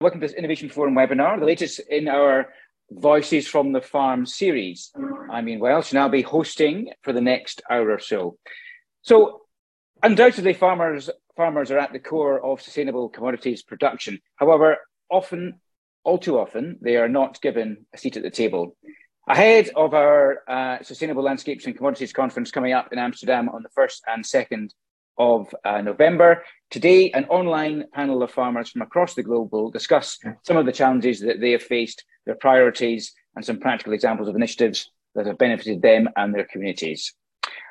Welcome to this Innovation Forum webinar, the latest in our Voices from the Farm series. I'm Ian Welsh, and I'll be hosting for the next hour or so. So, undoubtedly, farmers farmers are at the core of sustainable commodities production. However, often, all too often, they are not given a seat at the table. Ahead of our uh, Sustainable Landscapes and Commodities Conference coming up in Amsterdam on the 1st and 2nd of uh, November. Today, an online panel of farmers from across the globe will discuss some of the challenges that they have faced, their priorities, and some practical examples of initiatives that have benefited them and their communities.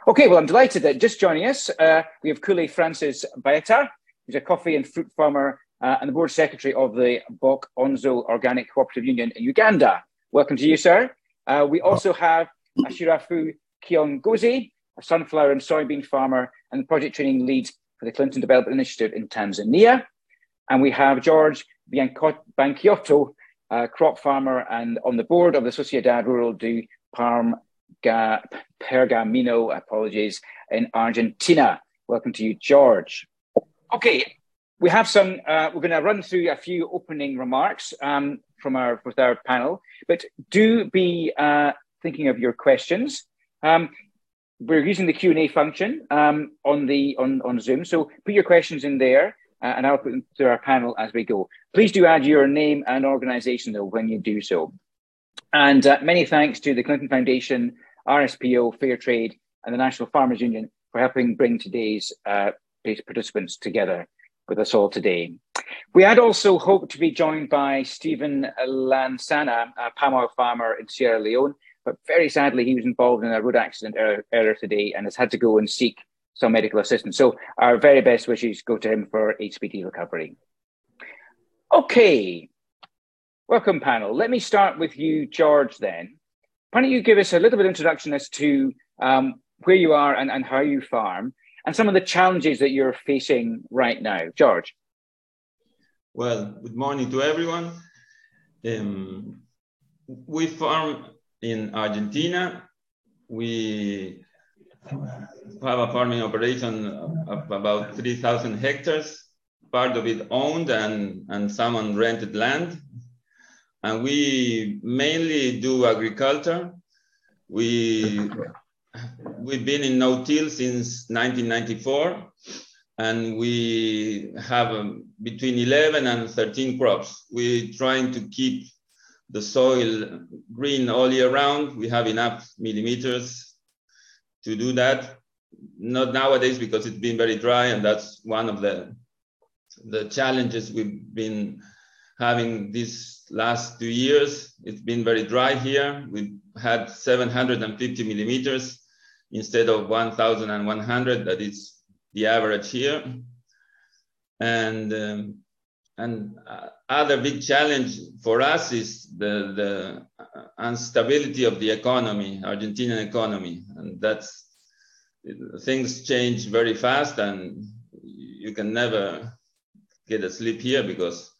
Okay, well, I'm delighted that just joining us, uh, we have Kule Francis Baeta, who's a coffee and fruit farmer uh, and the board secretary of the Bukonzo Organic Cooperative Union in Uganda. Welcome to you, sir. Uh, we also have Ashirafu Kiongozi, a sunflower and soybean farmer and project training lead for the Clinton Development Initiative in Tanzania. And we have George Banchiotto, crop farmer and on the board of the Sociedad Rural de Parga, Pergamino, apologies, in Argentina. Welcome to you, George. Okay, we have some, uh, we're going to run through a few opening remarks um, from our, with our panel, but do be uh, thinking of your questions. Um, we're using the Q and A function um, on the on on Zoom. So put your questions in there, uh, and I'll put them to our panel as we go. Please do add your name and organisation though when you do so. And uh, many thanks to the Clinton Foundation, RSPO, Fair Trade, and the National Farmers Union for helping bring today's uh, participants together with us all today. We had also hoped to be joined by Stephen Lansana, a palm oil farmer in Sierra Leone, but very sadly, he was involved in a road accident earlier, today and has had to go and seek some medical assistance. So our very best wishes go to him for a speedy recovery. Okay, welcome panel. Let me start with you, George, then. Why don't you give us a little bit of introduction as to um, where you are and, and how you farm and some of the challenges that you're facing right now. George. Well, good morning to everyone. Um, we farm in Argentina. We have a farming operation of about 3,000 hectares, part of it owned and, and some on rented land. And we mainly do agriculture. We, we've been in no-till since 1994, and we have um, between 11 and 13 crops. We're trying to keep the soil green all year round. We have enough millimeters to do that. Not nowadays because it's been very dry and that's one of the, the challenges we've been having these last two years. It's been very dry here. We've had 750 millimeters instead of 1,100 that is the average here. And um, and uh, other big challenge for us is the, the instability of the economy, Argentinian economy. And that's, things change very fast and you can never get a sleep here because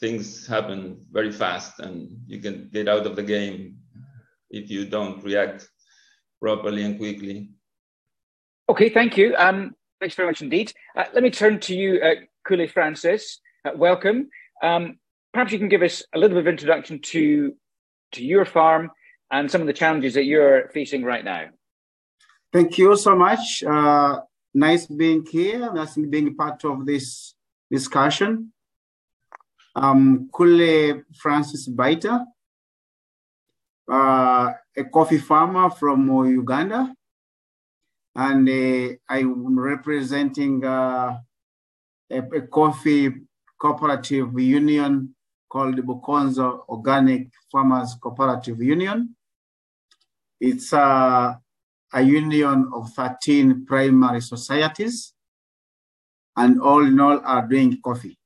things happen very fast and you can get out of the game if you don't react properly and quickly. Okay, thank you. Um, thanks very much indeed. Uh, let me turn to you, uh, Francis. Uh, welcome. Um, perhaps you can give us a little bit of introduction to to your farm and some of the challenges that you're facing right now. Thank you so much. Uh, nice being here. Nice being part of this discussion. Um, Kule Francis Baeta, uh, a coffee farmer from Uganda, and uh, I'm representing uh, a, a, coffee cooperative union called the Bok Organic Farmers Cooperative Union. It's a, a union of 13 primary societies, and all in all are doing coffee.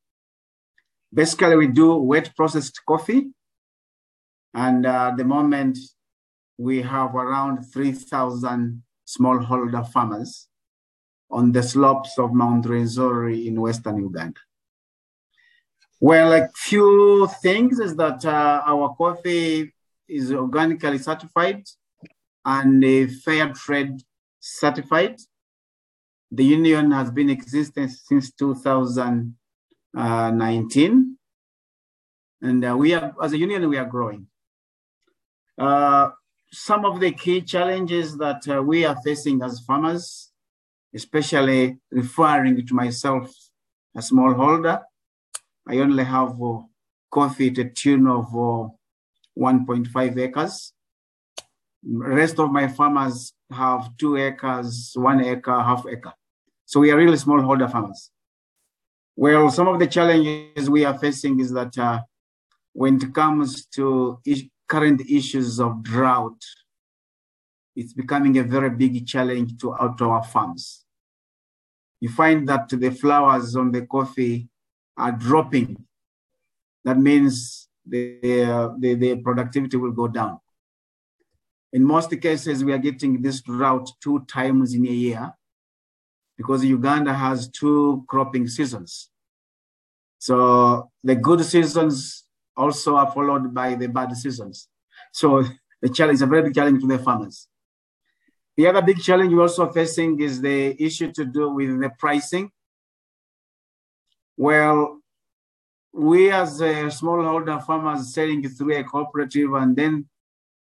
Basically, we do wet processed coffee, and uh, at the moment, we have around 3,000 smallholder farmers on the slopes of Mount Rwenzori in Western Uganda. Well, a few things is that uh, our coffee is organically certified and a fair trade certified. The union has been existing since 2019. And uh, we are, as a union, we are growing. Uh, some of the key challenges that uh, we are facing as farmers, especially referring to myself, a smallholder, I only have uh, coffee to tune of uh, 1.5 acres. Rest of my farmers have two acres, one acre, half acre. So we are really smallholder farmers. Well, some of the challenges we are facing is that uh, when it comes to is current issues of drought, it's becoming a very big challenge to outdoor farms. You find that the flowers on the coffee are dropping. That means the, uh, the, the productivity will go down. In most cases, we are getting this drought two times in a year because Uganda has two cropping seasons. So the good seasons also are followed by the bad seasons. So the challenge is a very big challenge to the farmers. The other big challenge we're also facing is the issue to do with the pricing. Well, we as a smallholder farmers selling through a cooperative and then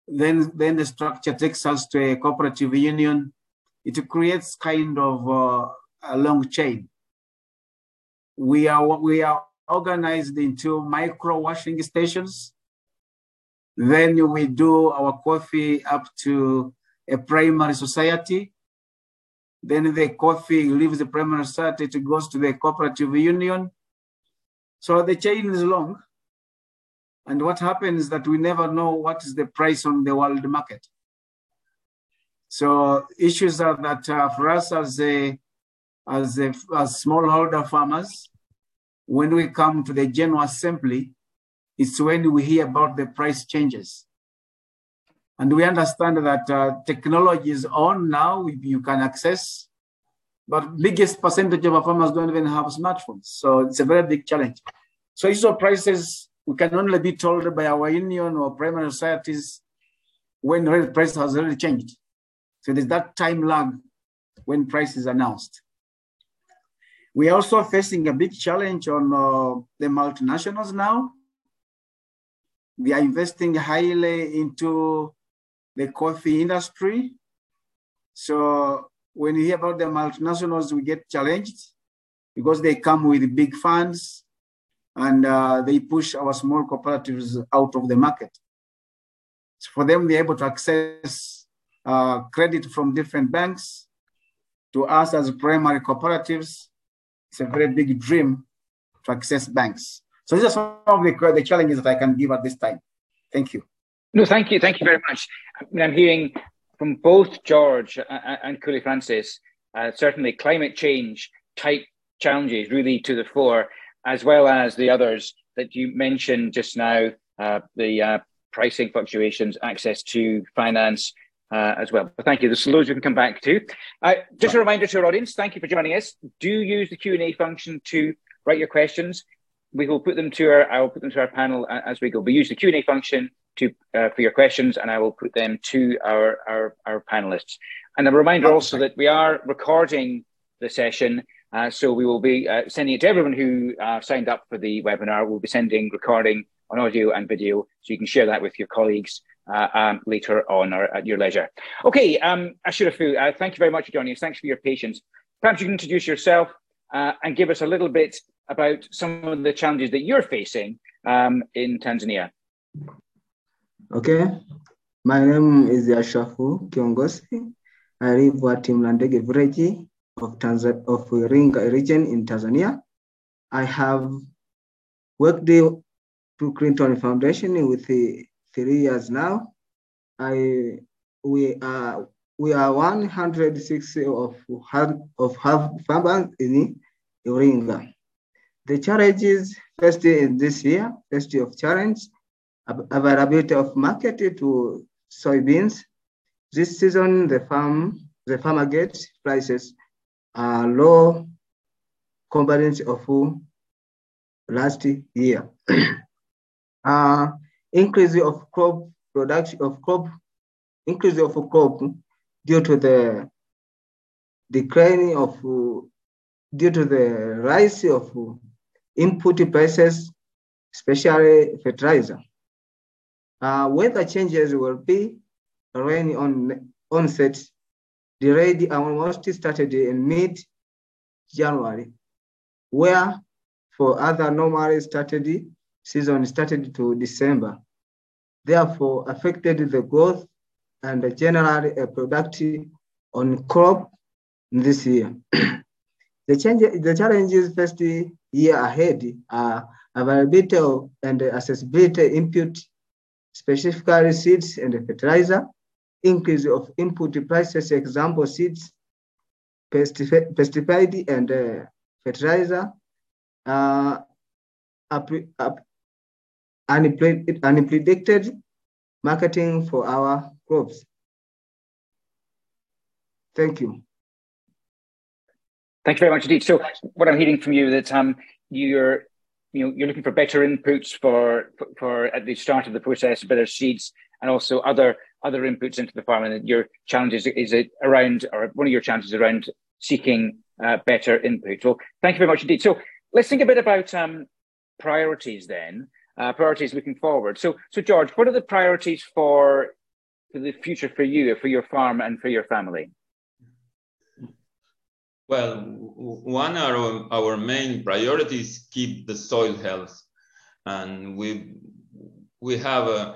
then then the structure takes us to a cooperative union it creates kind of uh, a long chain. We are we are organized into micro washing stations. Then we do our coffee up to a primary society. Then the coffee leaves the primary society, it goes to the cooperative union. So the chain is long. And what happens is that we never know what is the price on the world market. So issues are that uh, for us as a as a as smallholder farmers, when we come to the general assembly, it's when we hear about the price changes. And we understand that uh, technology is on now, you can access, but biggest percentage of our farmers don't even have smartphones. So it's a very big challenge. So issue of prices, we can only be told by our union or primary societies when the price has already changed. So there's that time lag when price is announced. We are also facing a big challenge on uh, the multinationals now. We are investing highly into the coffee industry. So when you hear about the multinationals, we get challenged because they come with big funds and uh, they push our small cooperatives out of the market. So for them, they're able to access uh, credit from different banks to us as primary cooperatives. It's a very big dream to access banks. So these are some of the, the challenges that I can give at this time. Thank you. No, thank you. Thank you very much. I mean, I'm hearing from both George and Kule Francis, uh, certainly climate change type challenges really to the fore, as well as the others that you mentioned just now, uh, the uh, pricing fluctuations, access to finance, uh, as well. But thank you. There's loads we can come back to. Uh, just a reminder to our audience, thank you for joining us. Do use the Q&A function to write your questions. We will put them to our, I will put them to our panel as we go. We use the Q&A function to uh, for your questions and I will put them to our, our, our panelists. And a reminder also that we are recording the session uh, so we will be uh, sending it to everyone who uh, signed up for the webinar. We'll be sending recording on audio and video so you can share that with your colleagues uh, um, later on or at your leisure. Okay, um, Ashirafu, uh, thank you very much for joining us. Thanks for your patience. Perhaps you can introduce yourself uh, and give us a little bit about some of the challenges that you're facing um, in Tanzania. Okay, my name is Ashafu Kiongozi. I live at Mlandege village of, Tanzania, of Iringa region in Tanzania. I have worked to Clinton Foundation with the three years now. I we are we are 160 of of half farmers in Iringa. The challenges first in this year, first of challenge, availability of market to soybeans. This season, the farm the farmer gets prices are low compared of last year. uh, increase of crop production of crop increase of crop due to the decline of due to the rise of input prices especially fertilizer. Uh, weather changes will be rain on onset delayed almost started in mid-January, where for other normally started season started to December, therefore affected the growth and generally a productive on crop this year. the, change, the challenges first year ahead are availability and accessibility input, specifically seeds and fertilizer, increase of input prices, example seeds, pesticide and uh, fertilizer, uh, unpredicted marketing for our crops. Thank you. Thank you very much indeed. So, what I'm hearing from you that um, you're you know you're looking for better inputs for, for, at the start of the process, better seeds, and also other other inputs into the farm. And your challenge is, is it around, or one of your challenges around seeking uh, better input. Well, thank you very much indeed. So, let's think a bit about um, priorities then. Uh, priorities looking forward. So, so George, what are the priorities for for the future for you, for your farm, and for your family? Well, one of our, our main priorities keep the soil health, and we we have a,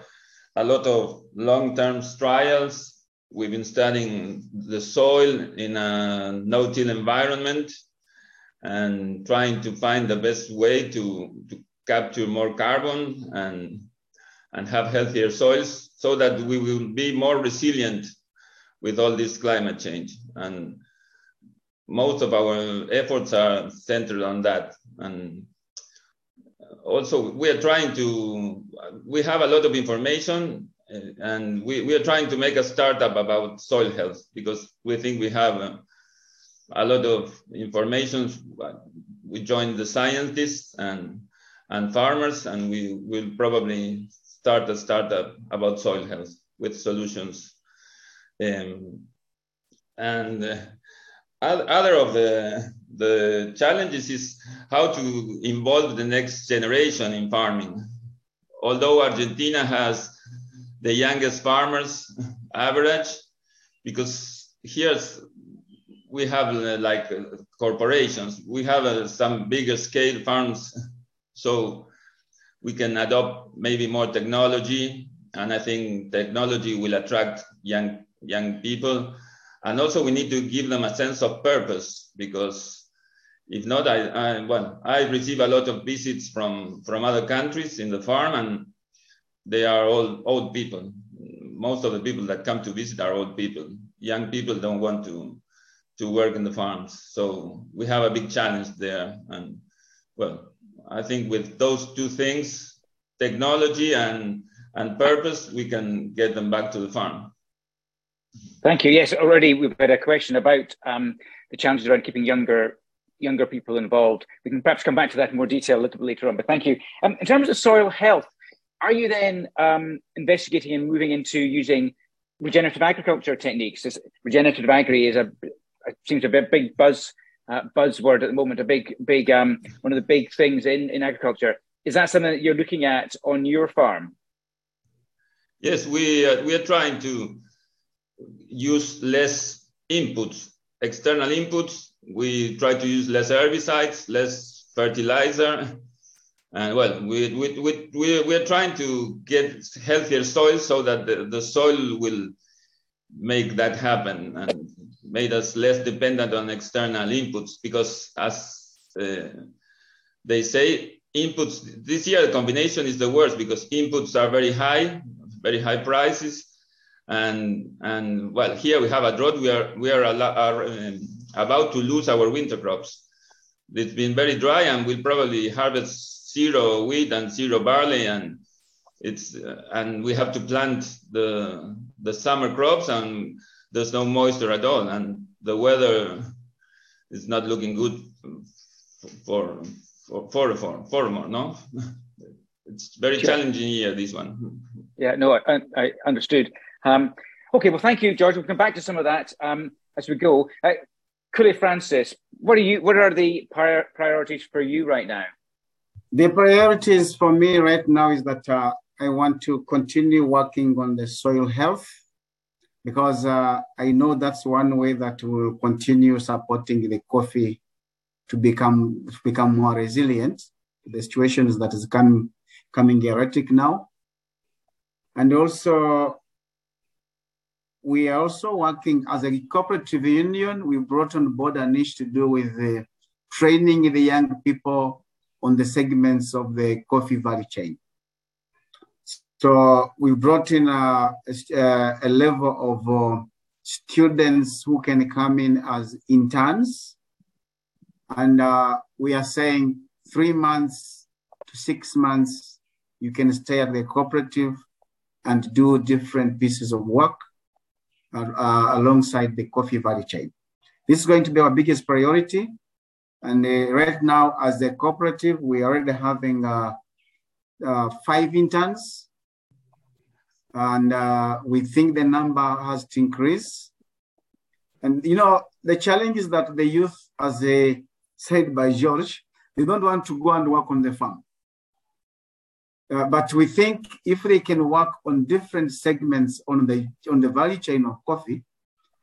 a lot of long-term trials. We've been studying the soil in a no-till environment and trying to find the best way to, to capture more carbon and and have healthier soils so that we will be more resilient with all this climate change and most of our efforts are centered on that. And also we are trying to, we have a lot of information uh, and we, we are trying to make a startup about soil health because we think we have a, a lot of information. We joined the scientists and, and farmers and we will probably start a startup about soil health with solutions. Um, and uh, other of the the challenges is how to involve the next generation in farming. Although Argentina has the youngest farmers average, because here we have like corporations, we have uh, some bigger scale farms, so we can adopt maybe more technology, and I think technology will attract young young people and also we need to give them a sense of purpose because if not, I, I, well, I receive a lot of visits from, from other countries in the farm and they are all old people. Most of the people that come to visit are old people. Young people don't want to, to work in the farms. So we have a big challenge there. And well, I think with those two things, technology and, and purpose, we can get them back to the farm. Thank you. Yes, already we've had a question about um, the challenges around keeping younger younger people involved. We can perhaps come back to that in more detail a little bit later on. But thank you. Um, in terms of soil health, are you then um, investigating and moving into using regenerative agriculture techniques? This regenerative agri is a seems a big buzz uh, buzzword at the moment. A big big um, one of the big things in in agriculture. Is that something that you're looking at on your farm? Yes, we uh, we are trying to use less inputs, external inputs. We try to use less herbicides, less fertilizer. And well, we, we, we, we, we are trying to get healthier soil so that the, the soil will make that happen and made us less dependent on external inputs because as uh, they say, inputs, this year the combination is the worst because inputs are very high, very high prices and and well here we have a drought. We are we are, are um, about to lose our winter crops. It's been very dry and we'll probably harvest zero wheat and zero barley and it's uh, and we have to plant the the summer crops and there's no moisture at all. And the weather is not looking good for for for for, for more no? It's very sure. challenging year this one. Yeah no i, I understood um, okay, well, thank you, George. We'll come back to some of that um, as we go. Uh, Francis, what are you? What are the prior, priorities for you right now? The priorities for me right now is that uh, I want to continue working on the soil health because uh, I know that's one way that will continue supporting the coffee to become to become more resilient. to The situations that is coming coming erratic now, and also we are also working as a cooperative union. We brought on board an issue to do with the training the young people on the segments of the coffee value chain. So we brought in a, a, a level of uh, students who can come in as interns. And uh, we are saying three months to six months, you can stay at the cooperative and do different pieces of work uh, uh alongside the coffee value chain. This is going to be our biggest priority. And uh, right now, as a cooperative, we are already having uh, five interns and uh, we think the number has to increase. And you know, the challenge is that the youth, as they said by George, they don't want to go and work on the farm. Uh, but we think if they can work on different segments on the on the value chain of coffee,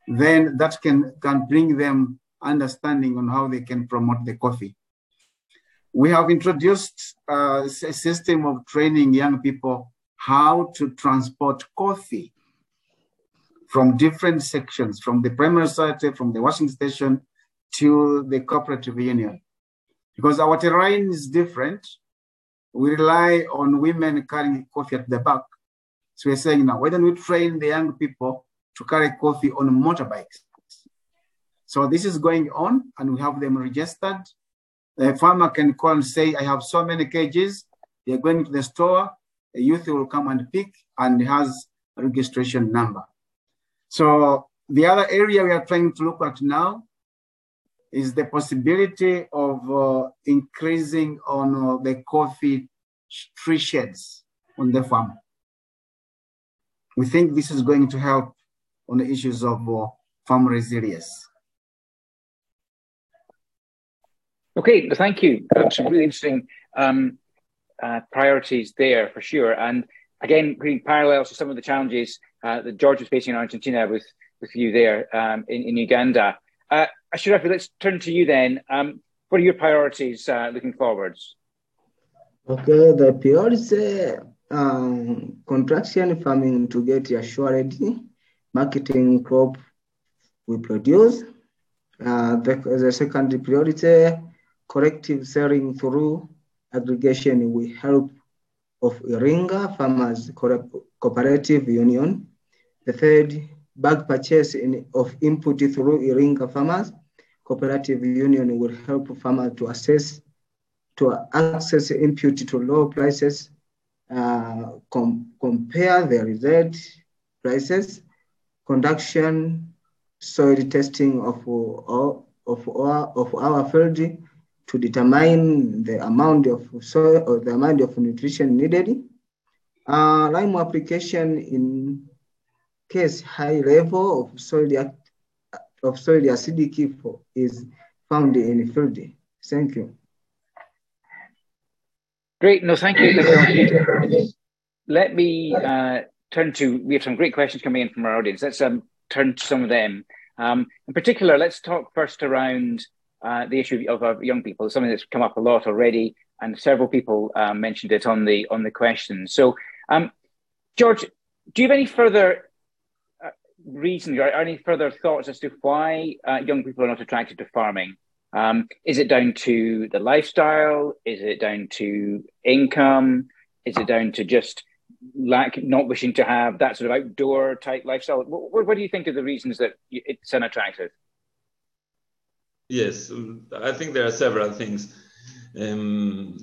then that can can bring them understanding on how they can promote the coffee. We have introduced uh, a system of training young people how to transport coffee from different sections, from the primary society, from the washing station to the cooperative union. Because our terrain is different, we rely on women carrying coffee at the back. So we're saying now, why don't we train the young people to carry coffee on motorbikes? So this is going on and we have them registered. The farmer can call and say, I have so many cages. They're going to the store a youth will come and pick and has a registration number. So the other area we are trying to look at now is the possibility of uh, increasing on uh, the coffee tree sheds on the farm. We think this is going to help on the issues of uh, farm resilience. Okay, thank you. Uh, some really interesting um, uh, priorities there for sure. And again, creating parallels to some of the challenges uh, that George was facing in Argentina with, with you there um, in, in Uganda. Uh, Ashirafu, let's turn to you then. Um, what are your priorities uh, looking forwards? Okay, the priority um, contraction farming to get assured marketing crop we produce. Uh, the, the second priority, corrective selling through aggregation with help of Iringa Farmers Cooperative Union. The third, bag purchase in, of input through Iringa Farmers Cooperative Union will help farmers to assess, to access input to low prices, uh, com compare the result prices, conduction, soil testing of, of, of, our, of our field to determine the amount of soil or the amount of nutrition needed. Uh, lime application in case high level of soil of soil acidic is found in field. Thank you. Great. No, thank you. Let me uh, turn to, we have some great questions coming in from our audience. Let's um, turn to some of them. Um, in particular, let's talk first around uh, the issue of, of young people, something that's come up a lot already, and several people uh, mentioned it on the on the question. So, um, George, do you have any further reasons or any further thoughts as to why uh, young people are not attracted to farming? Um, is it down to the lifestyle? Is it down to income? Is it down to just lack, not wishing to have that sort of outdoor type lifestyle? What, what do you think are the reasons that it's unattractive? Yes, I think there are several things. Um,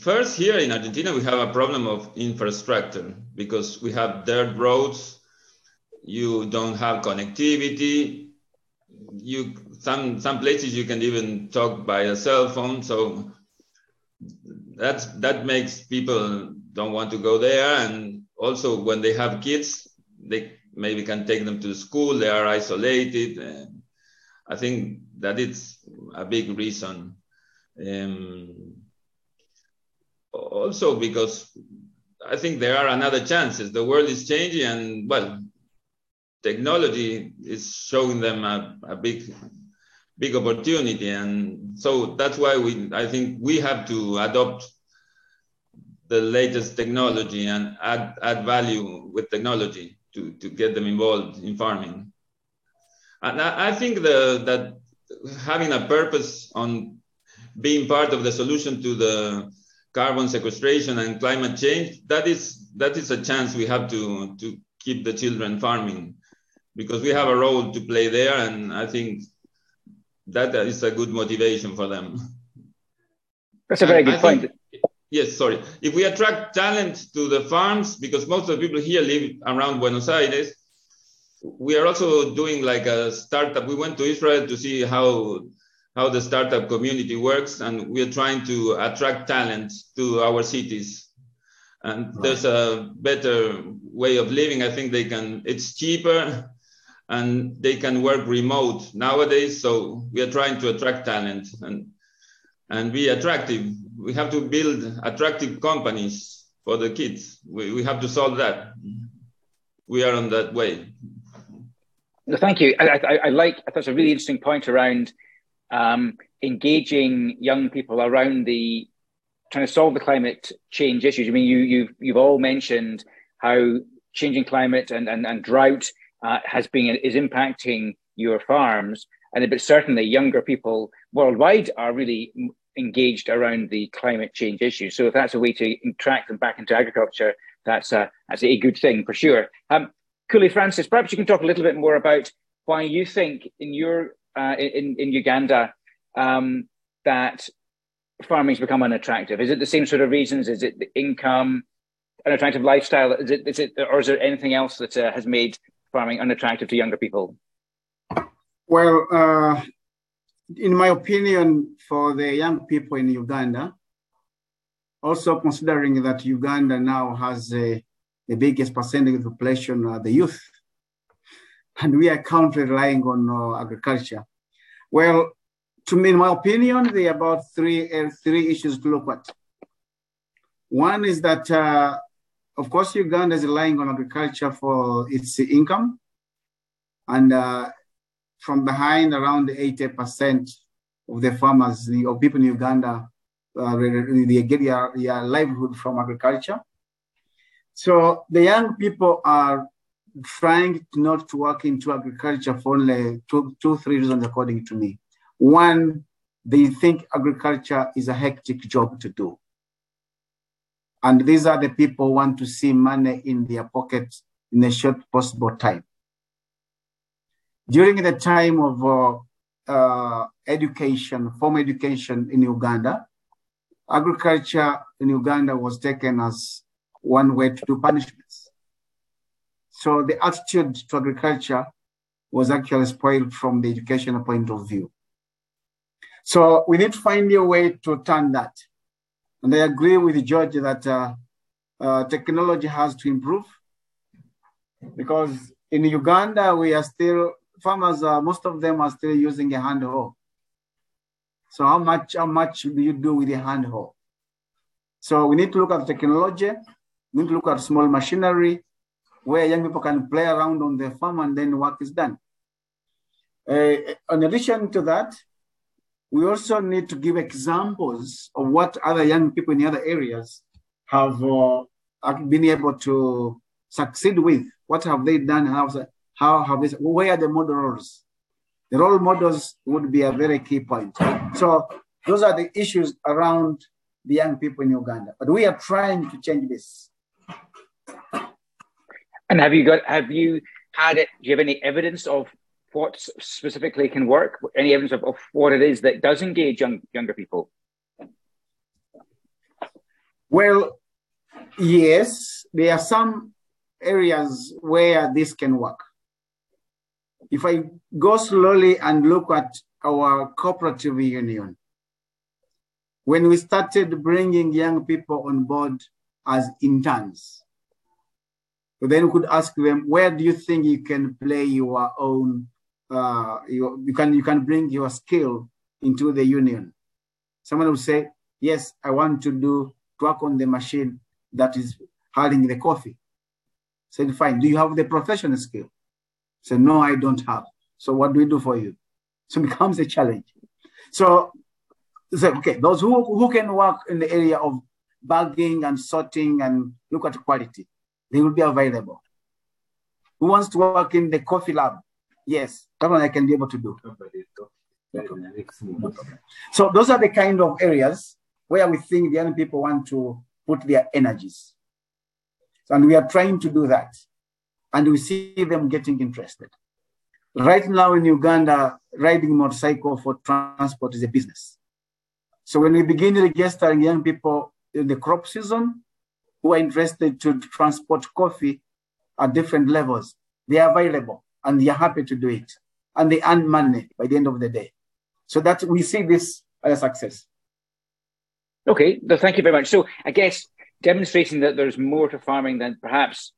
first, here in Argentina, we have a problem of infrastructure because we have dirt roads. You don't have connectivity. You some some places you can even talk by a cell phone. So that's that makes people don't want to go there. And also, when they have kids, they maybe can take them to school. They are isolated. And I think that it's a big reason. Um, also because I think there are another chances. The world is changing, and well, technology is showing them a, a big, big opportunity, and so that's why we. I think we have to adopt the latest technology and add add value with technology to to get them involved in farming. And I, I think the that having a purpose on being part of the solution to the carbon sequestration and climate change, that is that is a chance we have to to keep the children farming because we have a role to play there, and I think that is a good motivation for them. That's a very good point. Think, yes, sorry. If we attract talent to the farms, because most of the people here live around Buenos Aires, we are also doing like a startup. We went to Israel to see how how the startup community works, and we are trying to attract talent to our cities. And right. there's a better way of living. I think they can. It's cheaper, and they can work remote nowadays. So we are trying to attract talent and and be attractive. We have to build attractive companies for the kids. We, we have to solve that. We are on that way. Thank you. I, I, I like, that's a really interesting point around um, engaging young people around the trying to solve the climate change issues. I mean, you, you've, you've all mentioned how changing climate and, and, and drought uh, has been is impacting your farms, and but certainly younger people worldwide are really engaged around the climate change issue. So if that's a way to attract them back into agriculture, that's a that's a good thing for sure. Um, Kule Francis, perhaps you can talk a little bit more about why you think in your uh, in in Uganda um, that farming's become unattractive. Is it the same sort of reasons? Is it the income, an attractive lifestyle? Is it is it or is there anything else that uh, has made farming unattractive to younger people? Well, uh, in my opinion, for the young people in Uganda, also considering that Uganda now has a the biggest percentage of the population are the youth. And we are currently relying on uh, agriculture. Well, to me, in my opinion, there are about three, uh, three issues to look at. One is that, uh, of course, Uganda is relying on agriculture for its income. And uh, from behind, around 80% of the farmers, or people in Uganda, uh, they get their, their livelihood from agriculture. So the young people are trying not to work into agriculture for only two, two, three reasons, according to me. One, they think agriculture is a hectic job to do. And these are the people who want to see money in their pockets in a short possible time. During the time of uh, uh, education, formal education in Uganda, agriculture in Uganda was taken as one way to do punishments. So the attitude to agriculture was actually spoiled from the educational point of view. So we need to find a way to turn that. And I agree with George that uh, uh, technology has to improve because in Uganda, we are still, farmers, uh, most of them are still using a hand hoe. So how much, how much do you do with a hand hoe? So we need to look at technology we need to look at small machinery where young people can play around on the farm and then work is done. Uh, in addition to that, we also need to give examples of what other young people in other areas have uh, been able to succeed with. What have they done? How, how have they, where are the models? The role models would be a very key point. So those are the issues around the young people in Uganda. But we are trying to change this. And have you got have you had it? Do you have any evidence of what specifically can work? Any evidence of, of what it is that does engage young, younger people? Well, yes, there are some areas where this can work. If I go slowly and look at our cooperative union, when we started bringing young people on board as interns, so then we could ask them, where do you think you can play your own, uh, your, you, can, you can bring your skill into the union? Someone will say, yes, I want to do work on the machine that is handling the coffee. Said, fine, do you have the professional skill? Said, no, I don't have. So what do we do for you? So it becomes a challenge. So, so okay, those who, who can work in the area of bagging and sorting and look at quality, they will be available. Who wants to work in the coffee lab? Yes, that one I can be able to do. So those are the kind of areas where we think the young people want to put their energies. And we are trying to do that. And we see them getting interested. Right now in Uganda, riding motorcycle for transport is a business. So when we begin registering young people in the crop season who are interested to transport coffee at different levels, they are available and they are happy to do it. And they earn money by the end of the day. So that we see this as a success. Okay, well, thank you very much. So I guess demonstrating that there's more to farming than perhaps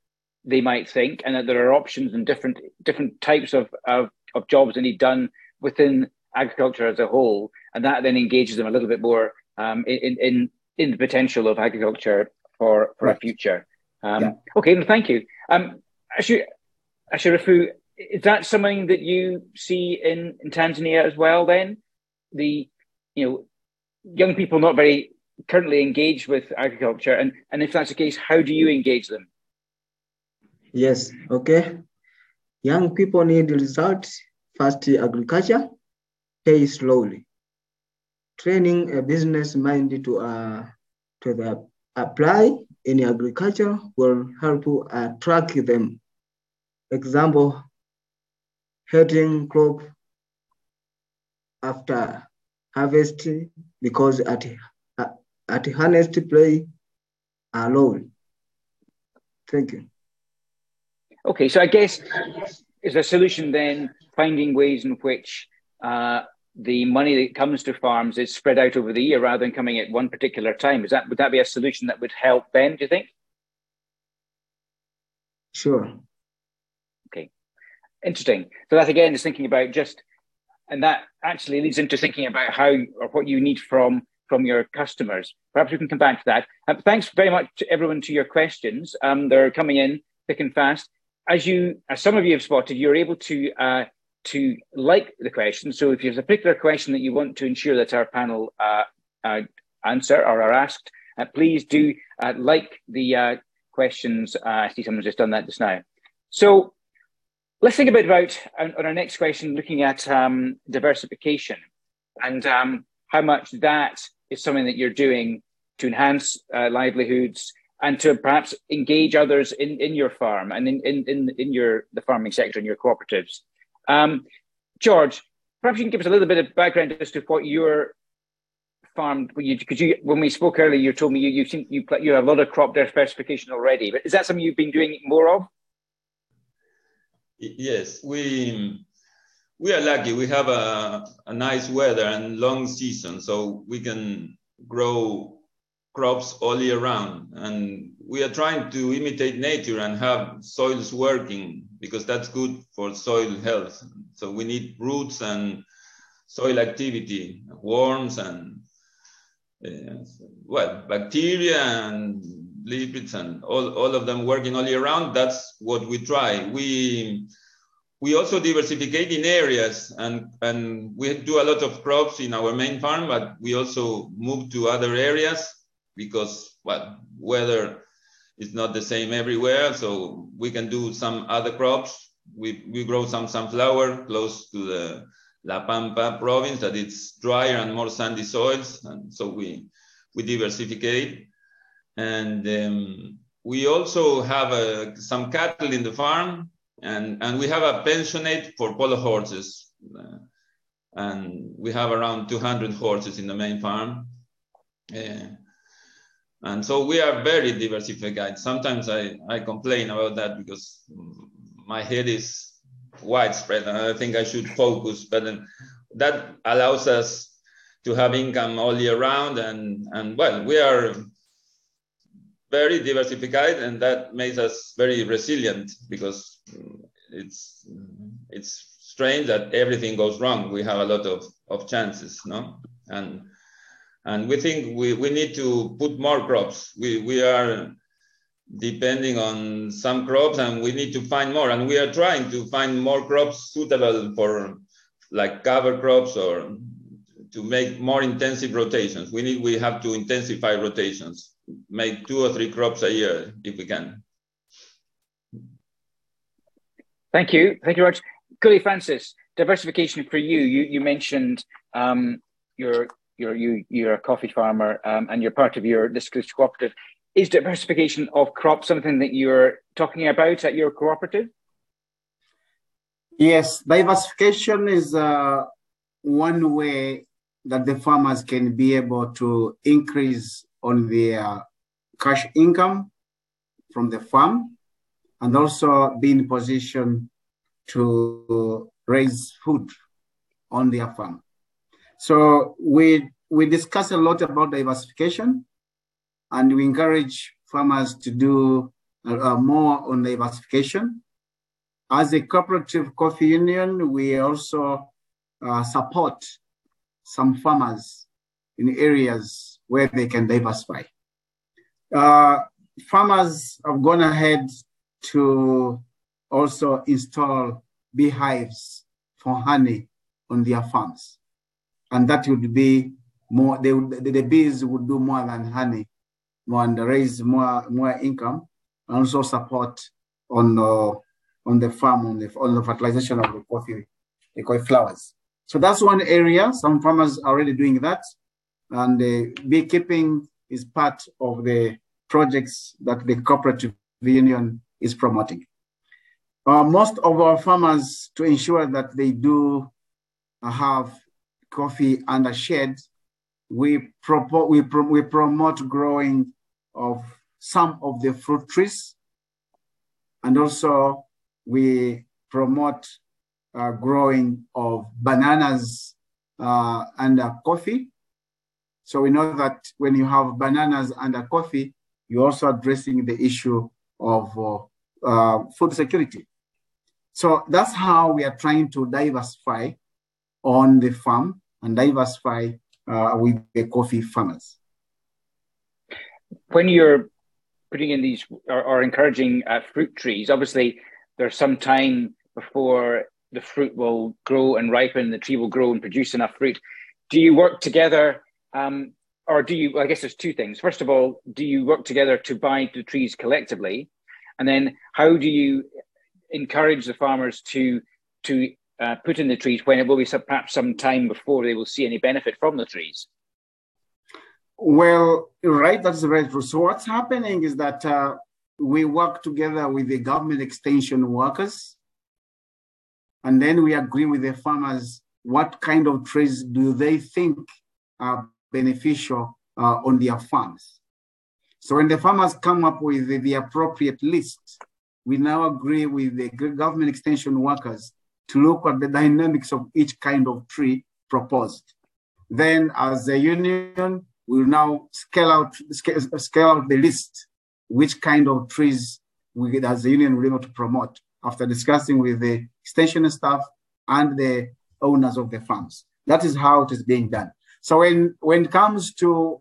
they might think, and that there are options and different different types of, of, of jobs that need done within agriculture as a whole, and that then engages them a little bit more um, in, in in the potential of agriculture for for right. a future. Um, yeah. Okay, well, thank you. Um, actually, Ashirafu, is that something that you see in, in Tanzania as well? Then the you know young people not very currently engaged with agriculture, and and if that's the case, how do you engage them? Yes. Okay. Young people need results. First, agriculture, pay slowly. Training a business mind to uh to the apply in agriculture will help attract them. Example, heading crop after harvest because at at harnessed play alone. Thank you. Okay, so I guess is a solution then finding ways in which uh, the money that comes to farms is spread out over the year rather than coming at one particular time. Is that would that be a solution that would help Ben? Do you think? Sure. Interesting. So that again is thinking about just, and that actually leads into thinking about how or what you need from from your customers. Perhaps we can come back to that. Uh, thanks very much to everyone to your questions. Um, they're coming in thick and fast. As you, as some of you have spotted, you're able to uh, to like the question. So if there's a particular question that you want to ensure that our panel uh, uh, answer or are asked, uh, please do uh, like the uh, questions. I see someone's just done that just now. So let's think a bit about on, our next question, looking at um, diversification and um, how much that is something that you're doing to enhance uh, livelihoods and to perhaps engage others in, in your farm and in, in, in, in your the farming sector and your cooperatives. Um, George, perhaps you can give us a little bit of background as to what your farm because you, you, when we spoke earlier you told me you you think you you have a lot of crop diversification already but is that something you've been doing more of yes we we are lucky. We have a, a nice weather and long season, so we can grow crops all year round. And we are trying to imitate nature and have soils working because that's good for soil health. So we need roots and soil activity, worms and uh, well, bacteria and lipids and all, all of them working all year round. That's what we try. We we also diversificate in areas and, and we do a lot of crops in our main farm, but we also move to other areas because well, weather is not the same everywhere. So we can do some other crops. We, we grow some sunflower close to the La Pampa province that it's drier and more sandy soils. And so we, we diversificate. And um, we also have uh, some cattle in the farm and, and we have a pensionate for polo horses. Uh, and we have around 200 horses in the main farm. Uh, and so we are very diversified. Sometimes I, I complain about that because my head is widespread and I think I should focus, but then that allows us to have income all year round. And, and well, we are very diversified and that makes us very resilient because it's it's strange that everything goes wrong. We have a lot of, of chances, no? And And we think we, we need to put more crops. We, we are depending on some crops and we need to find more. And we are trying to find more crops suitable for like cover crops or to make more intensive rotations. We need, we have to intensify rotations, make two or three crops a year if we can. Thank you. Thank you very much. Kule Francis, diversification for you. You, you mentioned um, you're, you're, you, you're a coffee farmer um, and you're part of your this cooperative. Is diversification of crops something that you're talking about at your cooperative? Yes, diversification is uh, one way that the farmers can be able to increase on their cash income from the farm and also be in position to raise food on their farm. So we we discuss a lot about diversification and we encourage farmers to do uh, more on diversification. As a cooperative coffee union, we also uh, support some farmers in areas where they can diversify. Uh, farmers have gone ahead to also install beehives for honey on their farms. And that would be more, they would, the bees would do more than honey and raise more more income and also support on uh, on the farm on the on the fertilization of the coffee the coffee flowers. So that's one area. Some farmers are already doing that, and uh, beekeeping is part of the projects that the cooperative union is promoting. Uh, most of our farmers, to ensure that they do have coffee under shade, we, propo- we, pro- we promote growing of some of the fruit trees. And also we promote uh, growing of bananas uh, under coffee. So we know that when you have bananas under coffee, you're also addressing the issue of uh, uh food security. So that's how we are trying to diversify on the farm and diversify uh, with the coffee farmers when you're putting in these or, or encouraging uh, fruit trees, obviously there's some time before the fruit will grow and ripen, the tree will grow and produce enough fruit. Do you work together, um, or do you? I guess there's two things. First of all, do you work together to buy the trees collectively, and then how do you encourage the farmers to to uh, put in the trees when it will be some, perhaps some time before they will see any benefit from the trees? Well, right, that's right. So what's happening is that uh, we work together with the government extension workers, and then we agree with the farmers what kind of trees do they think are beneficial uh, on their farms. So when the farmers come up with the, the appropriate list, we now agree with the government extension workers to look at the dynamics of each kind of tree proposed. Then as a union, we'll now scale out scale, scale out the list, which kind of trees we as the union will be able to promote after discussing with the extension staff and the owners of the farms. That is how it is being done. So when, when it comes to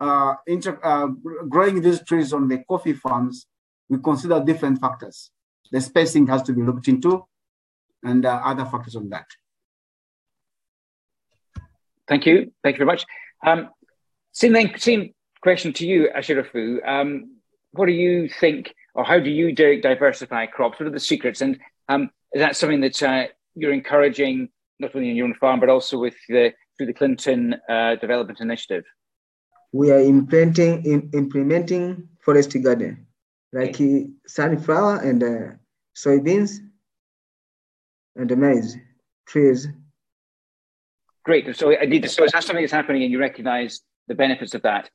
uh, inter, uh, growing these trees on the coffee farms, we consider different factors. The spacing has to be looked into and uh, other factors on that. Thank you. Thank you very much. Um, same, same question to you, Ashirafu. Um, what do you think, or how do you diversify crops? What are the secrets? And um, is that something that uh, you're encouraging, not only in your own farm, but also with the through the Clinton uh, Development Initiative? We are implementing in, implementing forest garden, like okay. sunflower and uh, soybeans and the maize trees. Great. So, so is that something that's happening, and you recognise the benefits of that.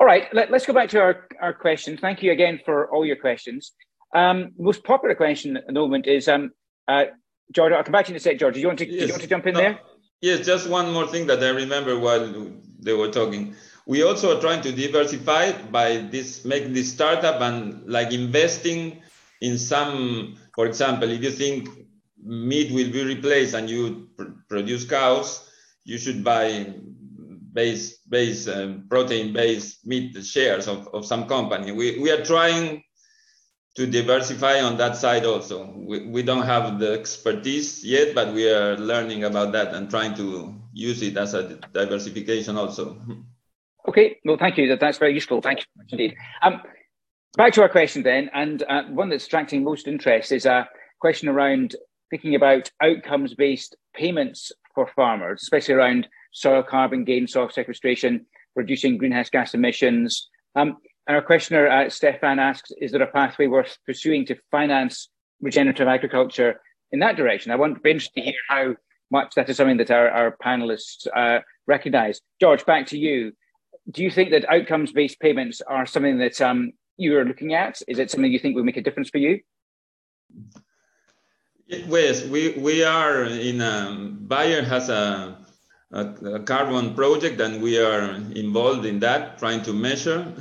All right, let, us go back to our, our questions. Thank you again for all your questions. Um, most popular question at the moment is, um, uh, George, I'll come back to you in a sec, George. Do you want to, yes. do you want to jump in no, there? Yes, just one more thing that I remember while they were talking. We also are trying to diversify by this, make this startup and like investing in some, for example, if you think meat will be replaced and you pr produce cows, you should buy base base um, protein based meat shares of, of some company. We, we are trying to diversify on that side also. We, we don't have the expertise yet, but we are learning about that and trying to use it as a diversification also. Okay, well, thank you. That, that's very useful. Thank you indeed. Um, back to our question then, and uh, one that's attracting most interest is a question around thinking about outcomes-based payments for farmers, especially around soil carbon gain, soil sequestration, reducing greenhouse gas emissions. Um, and our questioner, uh, Stefan, asks, is there a pathway worth pursuing to finance regenerative agriculture in that direction? I want to be interested to hear how much that is something that our, our panelists uh, recognize. George, back to you. Do you think that outcomes-based payments are something that um, you are looking at? Is it something you think will make a difference for you? Yes, we, we are in a, Bayer has a, a, a, carbon project and we are involved in that, trying to measure.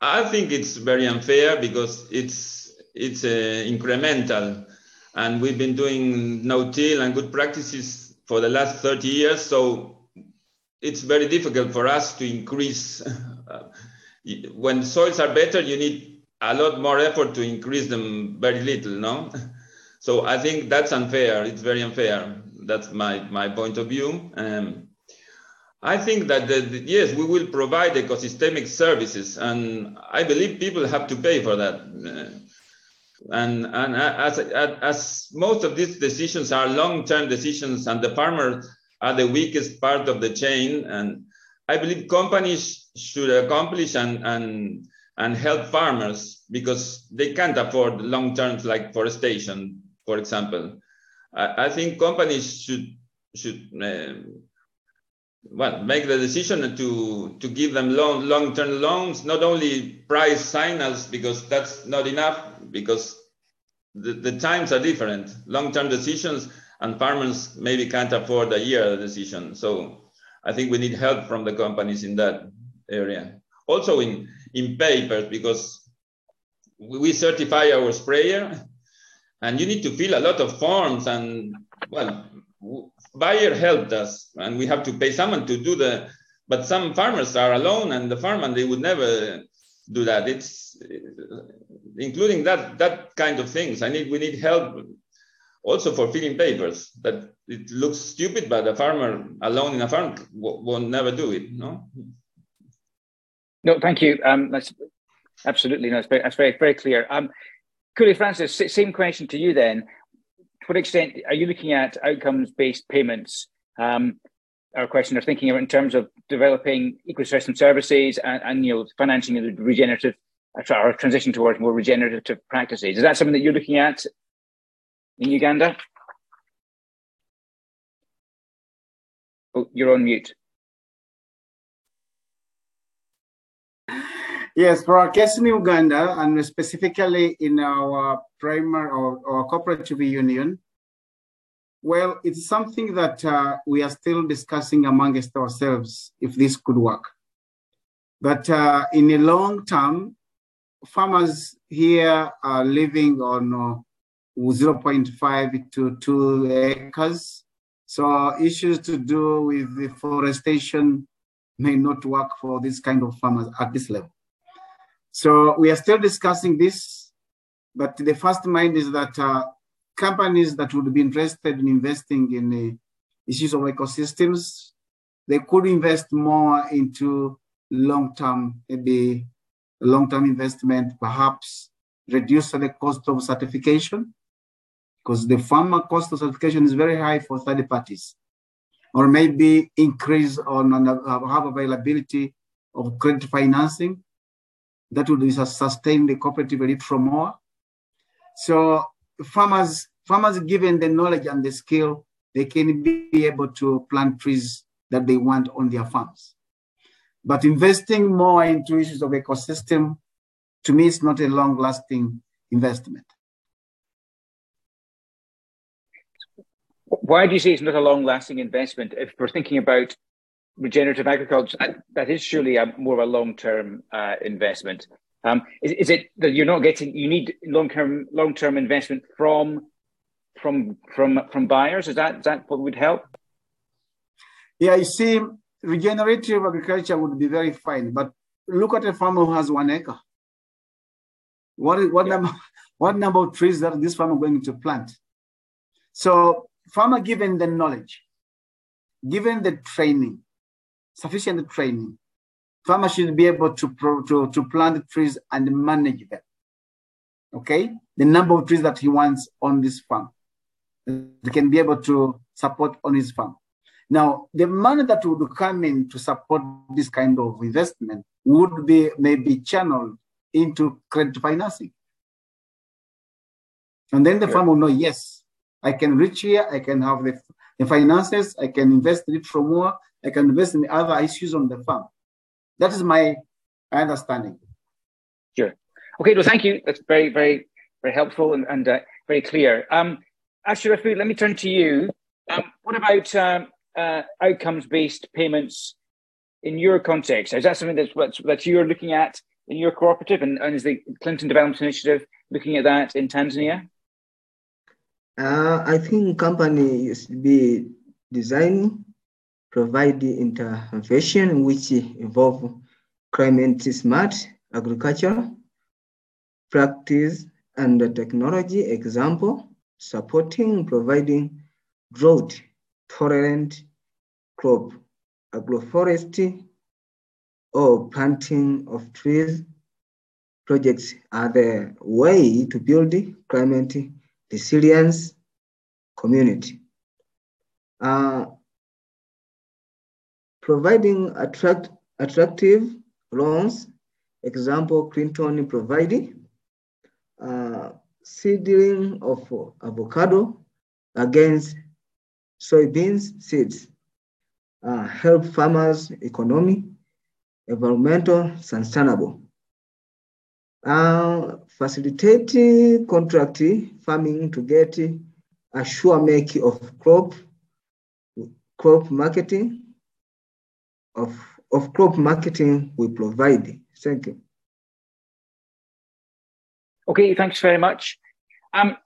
I think it's very unfair because it's, it's uh, incremental and we've been doing no-till and good practices for the last 30 years. So it's very difficult for us to increase. when soils are better, you need a lot more effort to increase them very little, no? So I think that's unfair. It's very unfair. That's my, my point of view. Um, I think that, the, the, yes, we will provide ecosystemic services, and I believe people have to pay for that. Uh, and and as, as most of these decisions are long-term decisions, and the farmers are the weakest part of the chain, and I believe companies should accomplish and and and help farmers because they can't afford long terms like forestation for example. I, I think companies should should uh, well make the decision to to give them long long term loans, not only price signals because that's not enough because the, the times are different. Long term decisions and farmers maybe can't afford a year decision. So I think we need help from the companies in that area. Also in in papers because we certify our sprayer and you need to fill a lot of forms and well Bayer helped us and we have to pay someone to do the but some farmers are alone and the farm and they would never do that. It's including that that kind of things. I need we need help also for filling papers that it looks stupid but a farmer alone in a farm will never do it no? No thank you. Um that's absolutely no, that's very, that's very very clear. Um Francis, same question to you then. What extent are you looking at outcomes-based payments? Um, our question of thinking in terms of developing ecosystem services and, and you know financing the regenerative or transition towards more regenerative practices. Is that something that you're looking at in Uganda? Oh, you're on mute. Yes, for our case in Uganda, and specifically in our primary or, or cooperative union, well, it's something that uh, we are still discussing amongst ourselves if this could work. But uh, in the long term, farmers here are living on uh, 0.5 to 2 acres. So issues to do with deforestation may not work for this kind of farmers at this level. So we are still discussing this, but the first mind is that uh, companies that would be interested in investing in the issues of ecosystems, they could invest more into long-term, maybe long-term investment, perhaps reduce the cost of certification, because the farmer cost of certification is very high for third parties, or maybe increase on, on uh, have availability of credit financing that would sustain the cooperative a little more. So farmers, farmers given the knowledge and the skill, they can be able to plant trees that they want on their farms. But investing more into issues of ecosystem, to me, is not a long-lasting investment. Why do you say it's not a long-lasting investment? If we're thinking about regenerative agriculture, that, is surely a more of a long-term uh, investment. Um, is, is, it that you're not getting? You need long-term long-term investment from from from from buyers. Is that is that what would help? Yeah, you see, regenerative agriculture would be very fine, but look at a farmer who has one acre. What, what, yeah. number, what number of trees that this farmer going to plant? So farmer given the knowledge, given the training, sufficient training, farmer should be able to, to, to plant trees and manage them. Okay? The number of trees that he wants on this farm. They can be able to support on his farm. Now, the money that would come in to support this kind of investment would be maybe channeled into credit financing. And then the farm will know, yes, I can reach here, I can have the, the finances, I can invest in it for more, I can invest in other issues on the farm. That is my understanding. Sure. Okay, well, thank you. That's very, very, very helpful and, and uh, very clear. Um, Ashirafu, let me turn to you. Um, what about um, uh, outcomes-based payments in your context? Is that something that's, that you're looking at in your cooperative, and, and is the Clinton Development Initiative looking at that in Tanzania? Uh, I think company should be designing, provide intervention which involve climate smart agriculture, practice and technology. Example, supporting, providing drought tolerant crop, agroforestry, or planting of trees projects are the way to build climate resilience community. Uh, providing attract, attractive loans, example, Clinton providing uh, seedling of avocado against soybeans seeds uh, help farmers economy, environmental sustainable. Uh, facilitate contract farming to get a sure make of crop crop marketing of, of crop marketing we provide. Thank you. Okay, thanks very much. Um,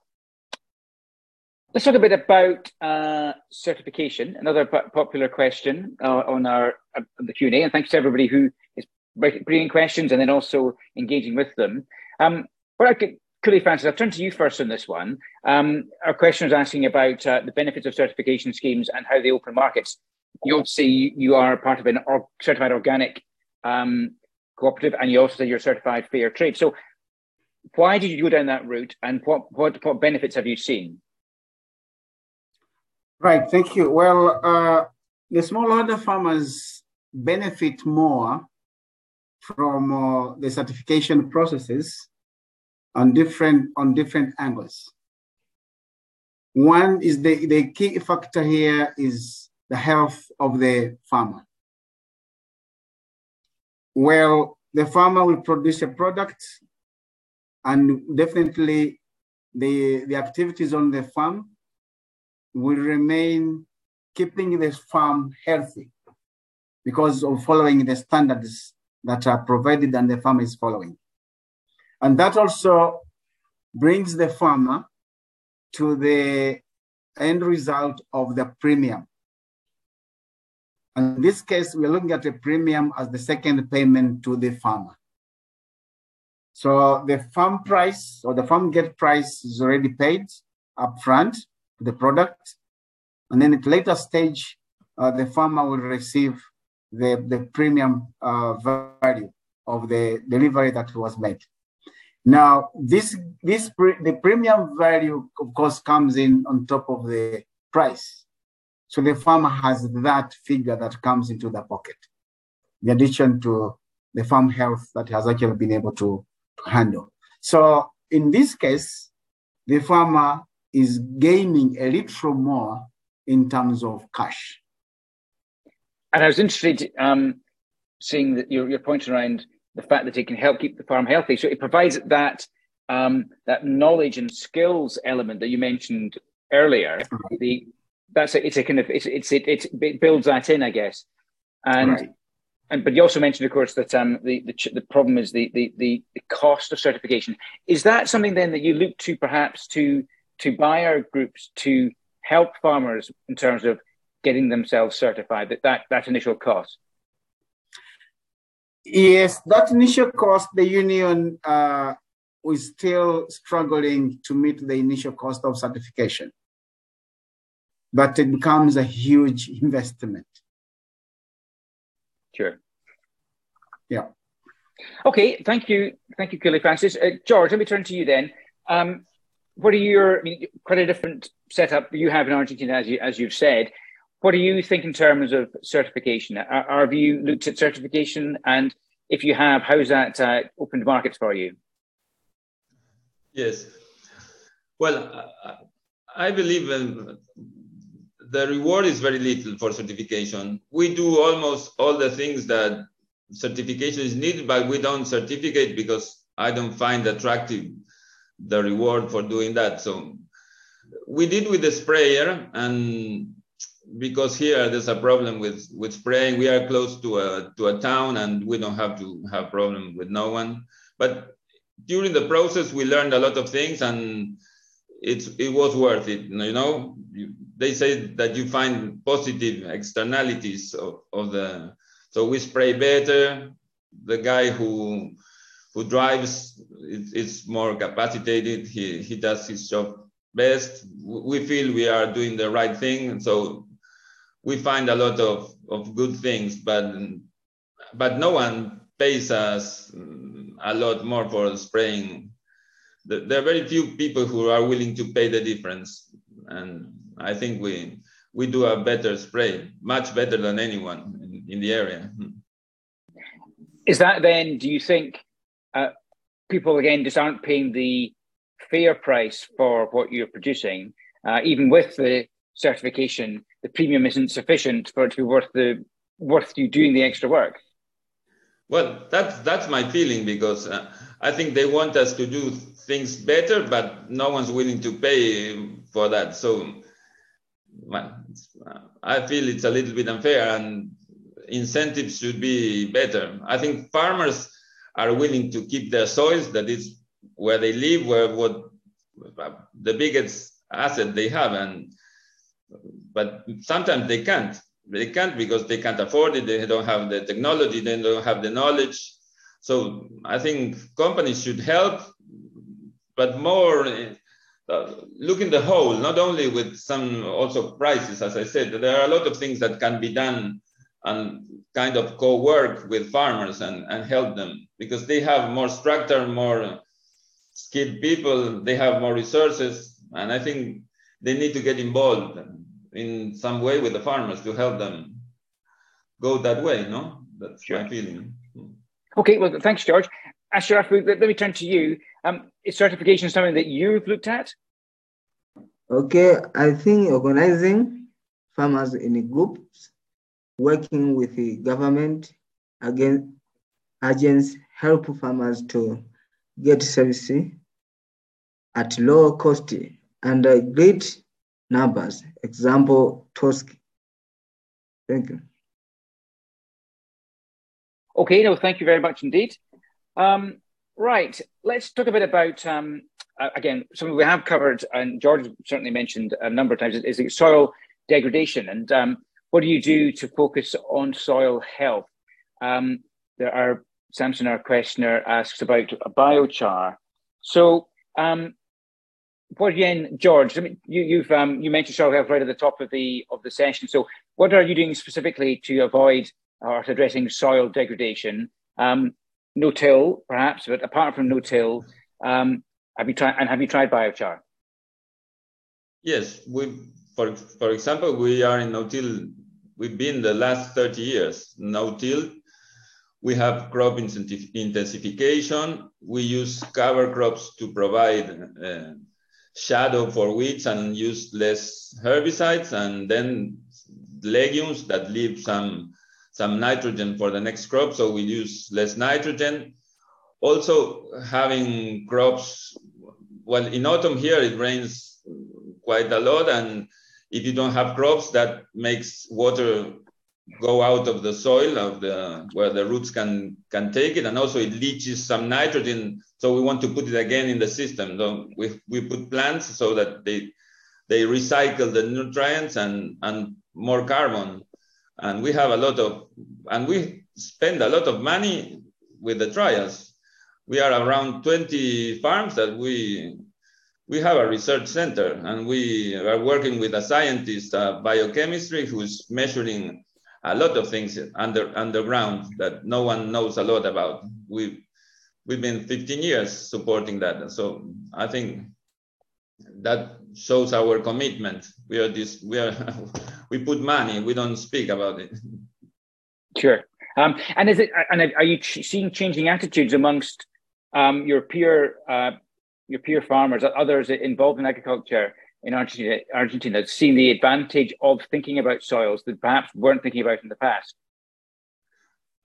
Let's talk a bit about uh, certification, another popular question uh, on our uh, the Q and A. And thanks to everybody who is bringing questions and then also engaging with them. Um, what I could, Kule Francis, I'll turn to you first on this one. Um, our question is asking about uh, the benefits of certification schemes and how they open markets. You obviously you are part of an or certified organic um, cooperative, and you also say you're certified fair trade. So, why did you go down that route, and what what what benefits have you seen? Right, thank you. Well, uh, the smallholder farmers benefit more from uh, the certification processes on different on different angles. One is the, the key factor here is the health of the farmer. Well, the farmer will produce a product and definitely the, the activities on the farm will remain keeping the farm healthy because of following the standards that are provided and the farmer is following. And that also brings the farmer to the end result of the premium. And in this case, we're looking at a premium as the second payment to the farmer. So the farm price or the farm gate price is already paid upfront to the product. And then at later stage, uh, the farmer will receive the, the premium uh, value of the delivery that was made. Now, this, this the premium value, of course, comes in on top of the price. So the farmer has that figure that comes into the pocket, in addition to the farm health that has actually been able to, to handle. So in this case, the farmer is gaining a little more in terms of cash. And I was interested um, seeing that your, your point around the fact that it can help keep the farm healthy. So it provides that um, that knowledge and skills element that you mentioned earlier. The that's a, it's a kind of it's, it's it, it builds that in, I guess. And right. and but you also mentioned, of course, that um, the, the the problem is the, the the the cost of certification. Is that something then that you look to perhaps to to buyer groups to help farmers in terms of getting themselves certified, that, that, that initial cost? Yes, that initial cost, the union uh, is still struggling to meet the initial cost of certification. But it becomes a huge investment. Sure. Yeah. Okay, thank you. Thank you, Kule Francis. Uh, George, let me turn to you then. Um, what are your, I mean, quite a different setup you have in Argentina, as, you, as you've said. What do you think in terms of certification? Are, have you looked at certification? And if you have, how's that uh, opened markets for you? Yes. Well, I believe um, the reward is very little for certification. We do almost all the things that certification is needed, but we don't certificate because I don't find attractive the reward for doing that. So we did with the sprayer and because here there's a problem with with spraying we are close to a to a town and we don't have to have problem with no one. But during the process we learned a lot of things and it's it was worth it you know? They say that you find positive externalities of, of the so we spray better. The guy who who drives is, more capacitated. He he does his job best. We feel we are doing the right thing. So we find a lot of, of good things but but no one pays us a lot more for spraying. There are very few people who are willing to pay the difference and i think we we do a better spray much better than anyone in, in the area. Is that then do you think uh, people again just aren't paying the fair price for what you're producing uh, even with the certification the premium isn't sufficient for it to be worth the worth you doing the extra work well that's that's my feeling because uh, i think they want us to do things better, but no one's willing to pay for that. So I feel it's a little bit unfair and incentives should be better. I think farmers are willing to keep their soils, that is where they live, where what the biggest asset they have. And but sometimes they can't. They can't because they can't afford it, they don't have the technology, they don't have the knowledge. So I think companies should help but more uh, look in the whole, not only with some also prices, as I said, there are a lot of things that can be done and kind of co-work with farmers and, and help them because they have more structure, more skilled people, they have more resources. And I think they need to get involved in some way with the farmers to help them go that way, no? That's sure. my feeling. Okay, well, thanks, George. Ashraf, let me turn to you. Um, is certification something that you've looked at? Okay, I think organizing farmers in groups, working with the government, again, agents help farmers to get services at low cost and uh, great numbers. Example, TOSC. Thank you. Okay, no, thank you very much indeed. Um, right, let's talk a bit about, um, uh, again, something we have covered, and George certainly mentioned a number of times, is, is soil degradation. And um, what do you do to focus on soil health? Um, there are, Samson, our questioner, asks about a biochar. So, um, what again, George? I mean, you, you've um, you mentioned soil health right at the top of the of the session. So, what are you doing specifically to avoid or addressing soil degradation? Um, no till, perhaps, but apart from no till, um, have you tried and have you tried biochar? Yes, we for for example, we are in no-till. We've been the last 30 years no-till. We have crop intensification. We use cover crops to provide uh, shadow for weeds and use less herbicides, and then legumes that leave some some nitrogen for the next crop, so we use less nitrogen. Also having crops, well, in autumn here it rains quite a lot, and if you don't have crops, that makes water go out of the soil of the where the roots can can take it, and also it leaches some nitrogen. So we want to put it again in the system. So we we put plants so that they they recycle the nutrients and, and more carbon. And we have a lot of, and we spend a lot of money with the trials. We are around 20 farms that we we have a research center and we are working with a scientist, uh, biochemistry, who's measuring a lot of things under underground that no one knows a lot about. We've we've been 15 years supporting that. So I think that shows our commitment. We are this we are we put money, we don't speak about it. Sure. Um, and is it and are you seeing changing attitudes amongst um, your peer uh, your peer farmers, others involved in agriculture in Argentina, Argentina, seeing the advantage of thinking about soils that perhaps weren't thinking about in the past?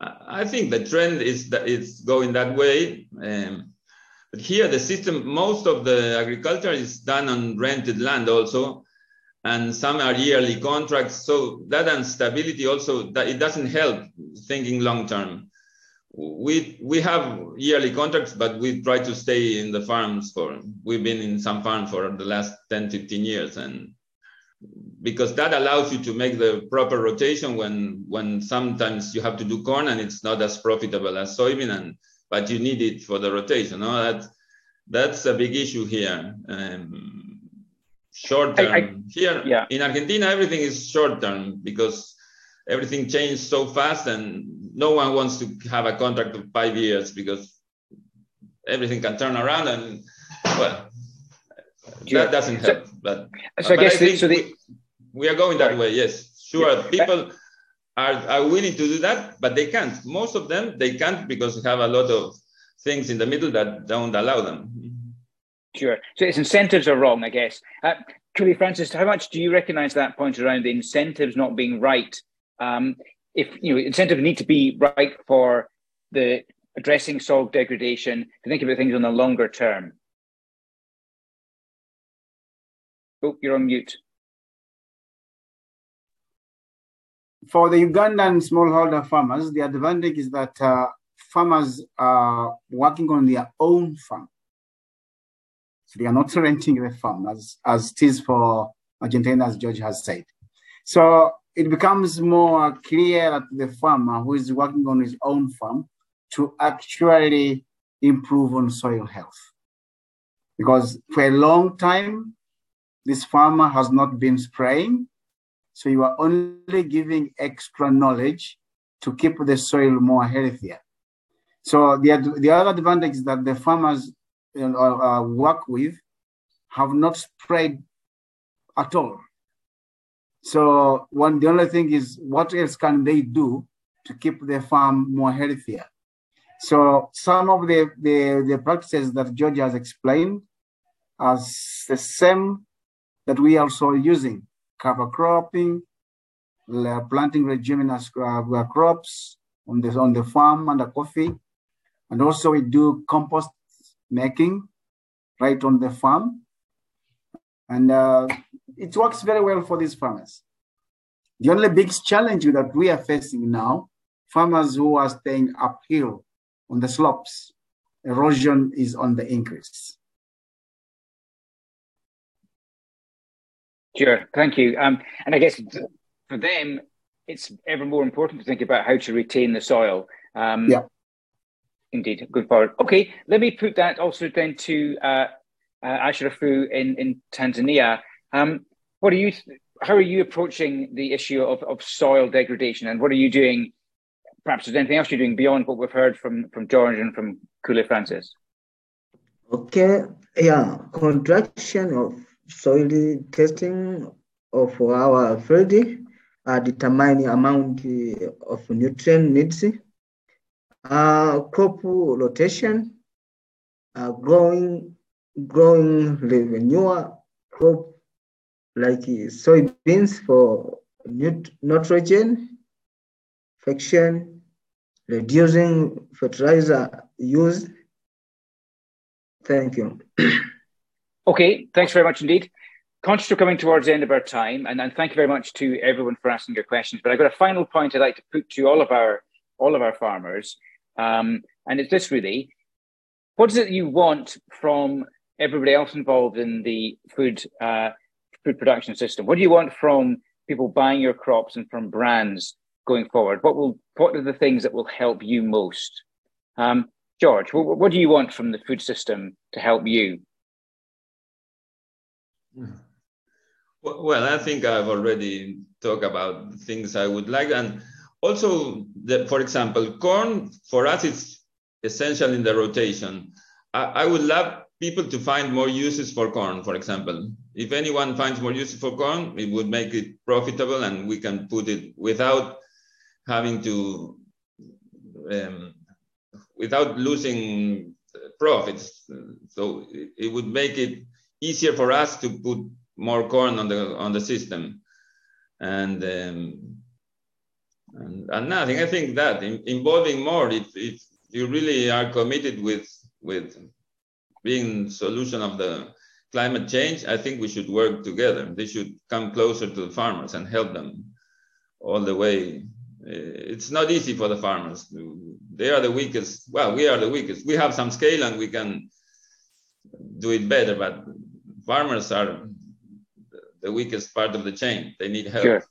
I think the trend is that it's going that way. Um, but here, the system, most of the agriculture is done on rented land also, and some are yearly contracts. So that instability also that it doesn't help thinking long term we we have yearly contracts but we try to stay in the farms for we've been in some farm for the last 10 15 years. And because that allows you to make the proper rotation when when sometimes you have to do corn and it's not as profitable as soybean and but you need it for the rotation. No that that's a big issue here. Um, short term I, I, here yeah. in argentina everything is short term because everything changed so fast and no one wants to have a contract of five years because everything can turn around and well sure. that doesn't help so, but, so but I, guess I think so the, we, are going that way yes. Sure yeah. people are, are willing to do that but they can't. Most of them they can't because they have a lot of things in the middle that don't allow them. Sure. So its incentives are wrong i guess. Uh, Francis, how much do you recognize that point around the incentives not being right um, if you know incentives need to be right for the addressing soil degradation to think about things on the longer term. Oh, you're on mute. For the Ugandan smallholder farmers, the advantage is that uh, farmers are working on their own farm. So they are not renting the farm as, as it is for Argentina, as George has said. So it becomes more clear that the farmer who is working on his own farm to actually improve on soil health. Because for a long time, this farmer has not been spraying. So you are only giving extra knowledge to keep the soil more healthier. So the, the other advantage is that the farmers you know, uh, work with have not sprayed at all. So one, the only thing is what else can they do to keep their farm more healthier? So some of the, the, the practices that George has explained are the same that we are also using, cover cropping, planting leguminous uh, crops on the, on the farm under coffee. And also we do compost making right on the farm. And uh, it works very well for these farmers. The only big challenge that we are facing now, farmers who are staying uphill on the slopes, erosion is on the increase. Sure, thank you. Um, and I guess for them, it's ever more important to think about how to retain the soil. Um, yeah. Indeed, good forward. Okay, let me put that also then to uh, uh, Ashirafu in, in Tanzania. Um, what are you? How are you approaching the issue of, of soil degradation, and what are you doing? Perhaps there's anything else you're doing beyond what we've heard from from George and from Kule Francis. Okay, yeah, contraction of soil testing of our field uh, determining amount of nutrient needs, uh, crop rotation, uh, growing growing revenue crop like soybeans for nitrogen fixation, reducing fertilizer use. Thank you. okay, thanks very much indeed. Conscious of coming towards the end of our time, and, and thank you very much to everyone for asking your questions. But I've got a final point I'd like to put to all of our all of our farmers, um, and it's this really: what is it you want from everybody else involved in the food uh, food production system? What do you want from people buying your crops and from brands going forward? What will what are the things that will help you most? Um, George, what, what do you want from the food system to help you? Well, I think I've already talked about things I would like, and also, the, for example, corn for us is essential in the rotation. I, I would love people to find more uses for corn, for example. If anyone finds more uses for corn, it would make it profitable and we can put it without having to, um, without losing profits. So it would make it easier for us to put more corn on the on the system. And um, and, and nothing. I think that in, involving more, if, if you really are committed with with being solution of the climate change, I think we should work together. They should come closer to the farmers and help them all the way. It's not easy for the farmers. They are the weakest. Well, we are the weakest. We have some scale and we can do it better, but farmers are the weakest part of the chain. They need help. Sure.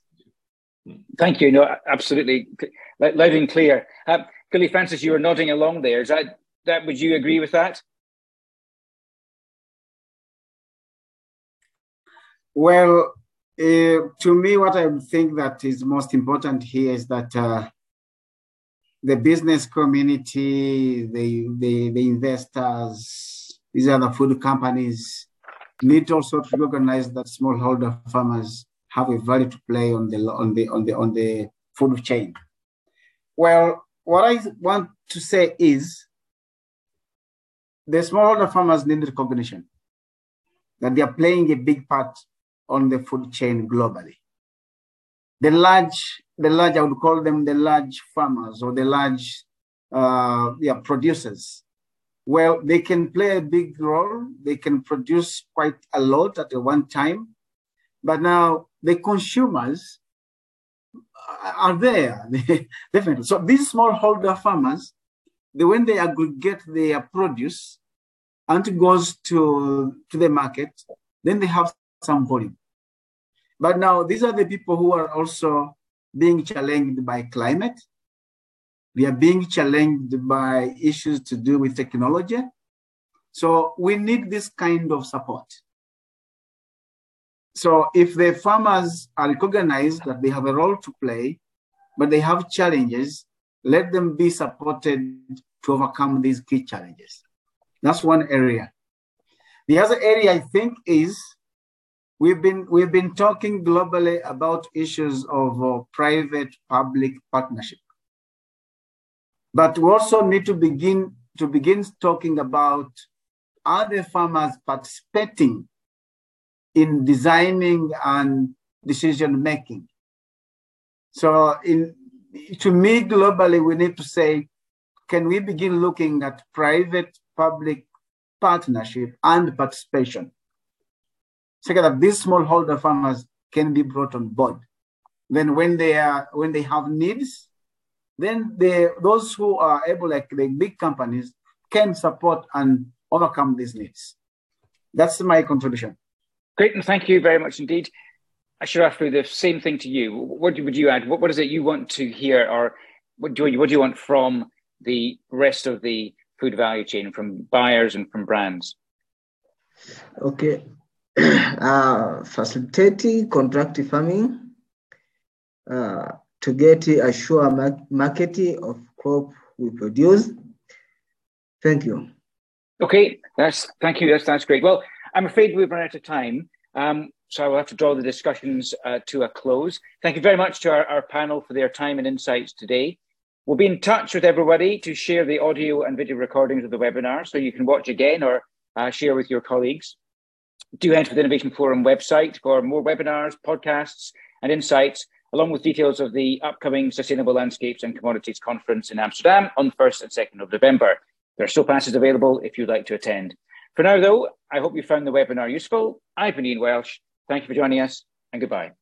Thank you. No, absolutely, loud and clear. Uh, Francis, you were nodding along there. Is that that? Would you agree with that? Well, uh, to me, what I think that is most important here is that uh, the business community, the, the, the investors, these are the food companies, need also to recognize that smallholder farmers have a value to play on the on the on the on the food chain. Well, what I want to say is the smallholder farmers need recognition that they are playing a big part on the food chain globally. The large, the large, I would call them the large farmers or the large uh, yeah, producers. Well, they can play a big role. They can produce quite a lot at one time. But now the consumers are there, definitely. So these smallholder farmers, the, when they aggregate their produce and goes to, to the market, then they have some volume. But now these are the people who are also being challenged by climate. We are being challenged by issues to do with technology. So we need this kind of support. So if the farmers are recognized that they have a role to play, but they have challenges, let them be supported to overcome these key challenges. That's one area. The other area I think is we've been we've been talking globally about issues of uh, private public partnership. But we also need to begin to begin talking about other farmers participating in designing and decision making. So in to me globally, we need to say, can we begin looking at private public partnership and participation? So that these smallholder farmers can be brought on board. Then when they are when they have needs, then they those who are able, like the big companies, can support and overcome these needs. That's my contribution. Great, and thank you very much indeed. I should ask the same thing to you. What would you add? What, what is it you want to hear, or what do you, what do you want from the rest of the food value chain, from buyers and from brands? Okay, uh, facilitating contract farming uh, to get a sure market of crop we produce. Thank you. Okay, that's thank you. That's that's great. Well, I'm afraid we've run out of time. Um, so I will have to draw the discussions uh, to a close. Thank you very much to our, our, panel for their time and insights today. We'll be in touch with everybody to share the audio and video recordings of the webinar so you can watch again or uh, share with your colleagues. Do enter the Innovation Forum website for more webinars, podcasts, and insights, along with details of the upcoming Sustainable Landscapes and Commodities Conference in Amsterdam on 1st and 2nd of November. There are still passes available if you'd like to attend. For now, though, I hope you found the webinar useful. I've been Ian Welsh. Thank you for joining us, and goodbye.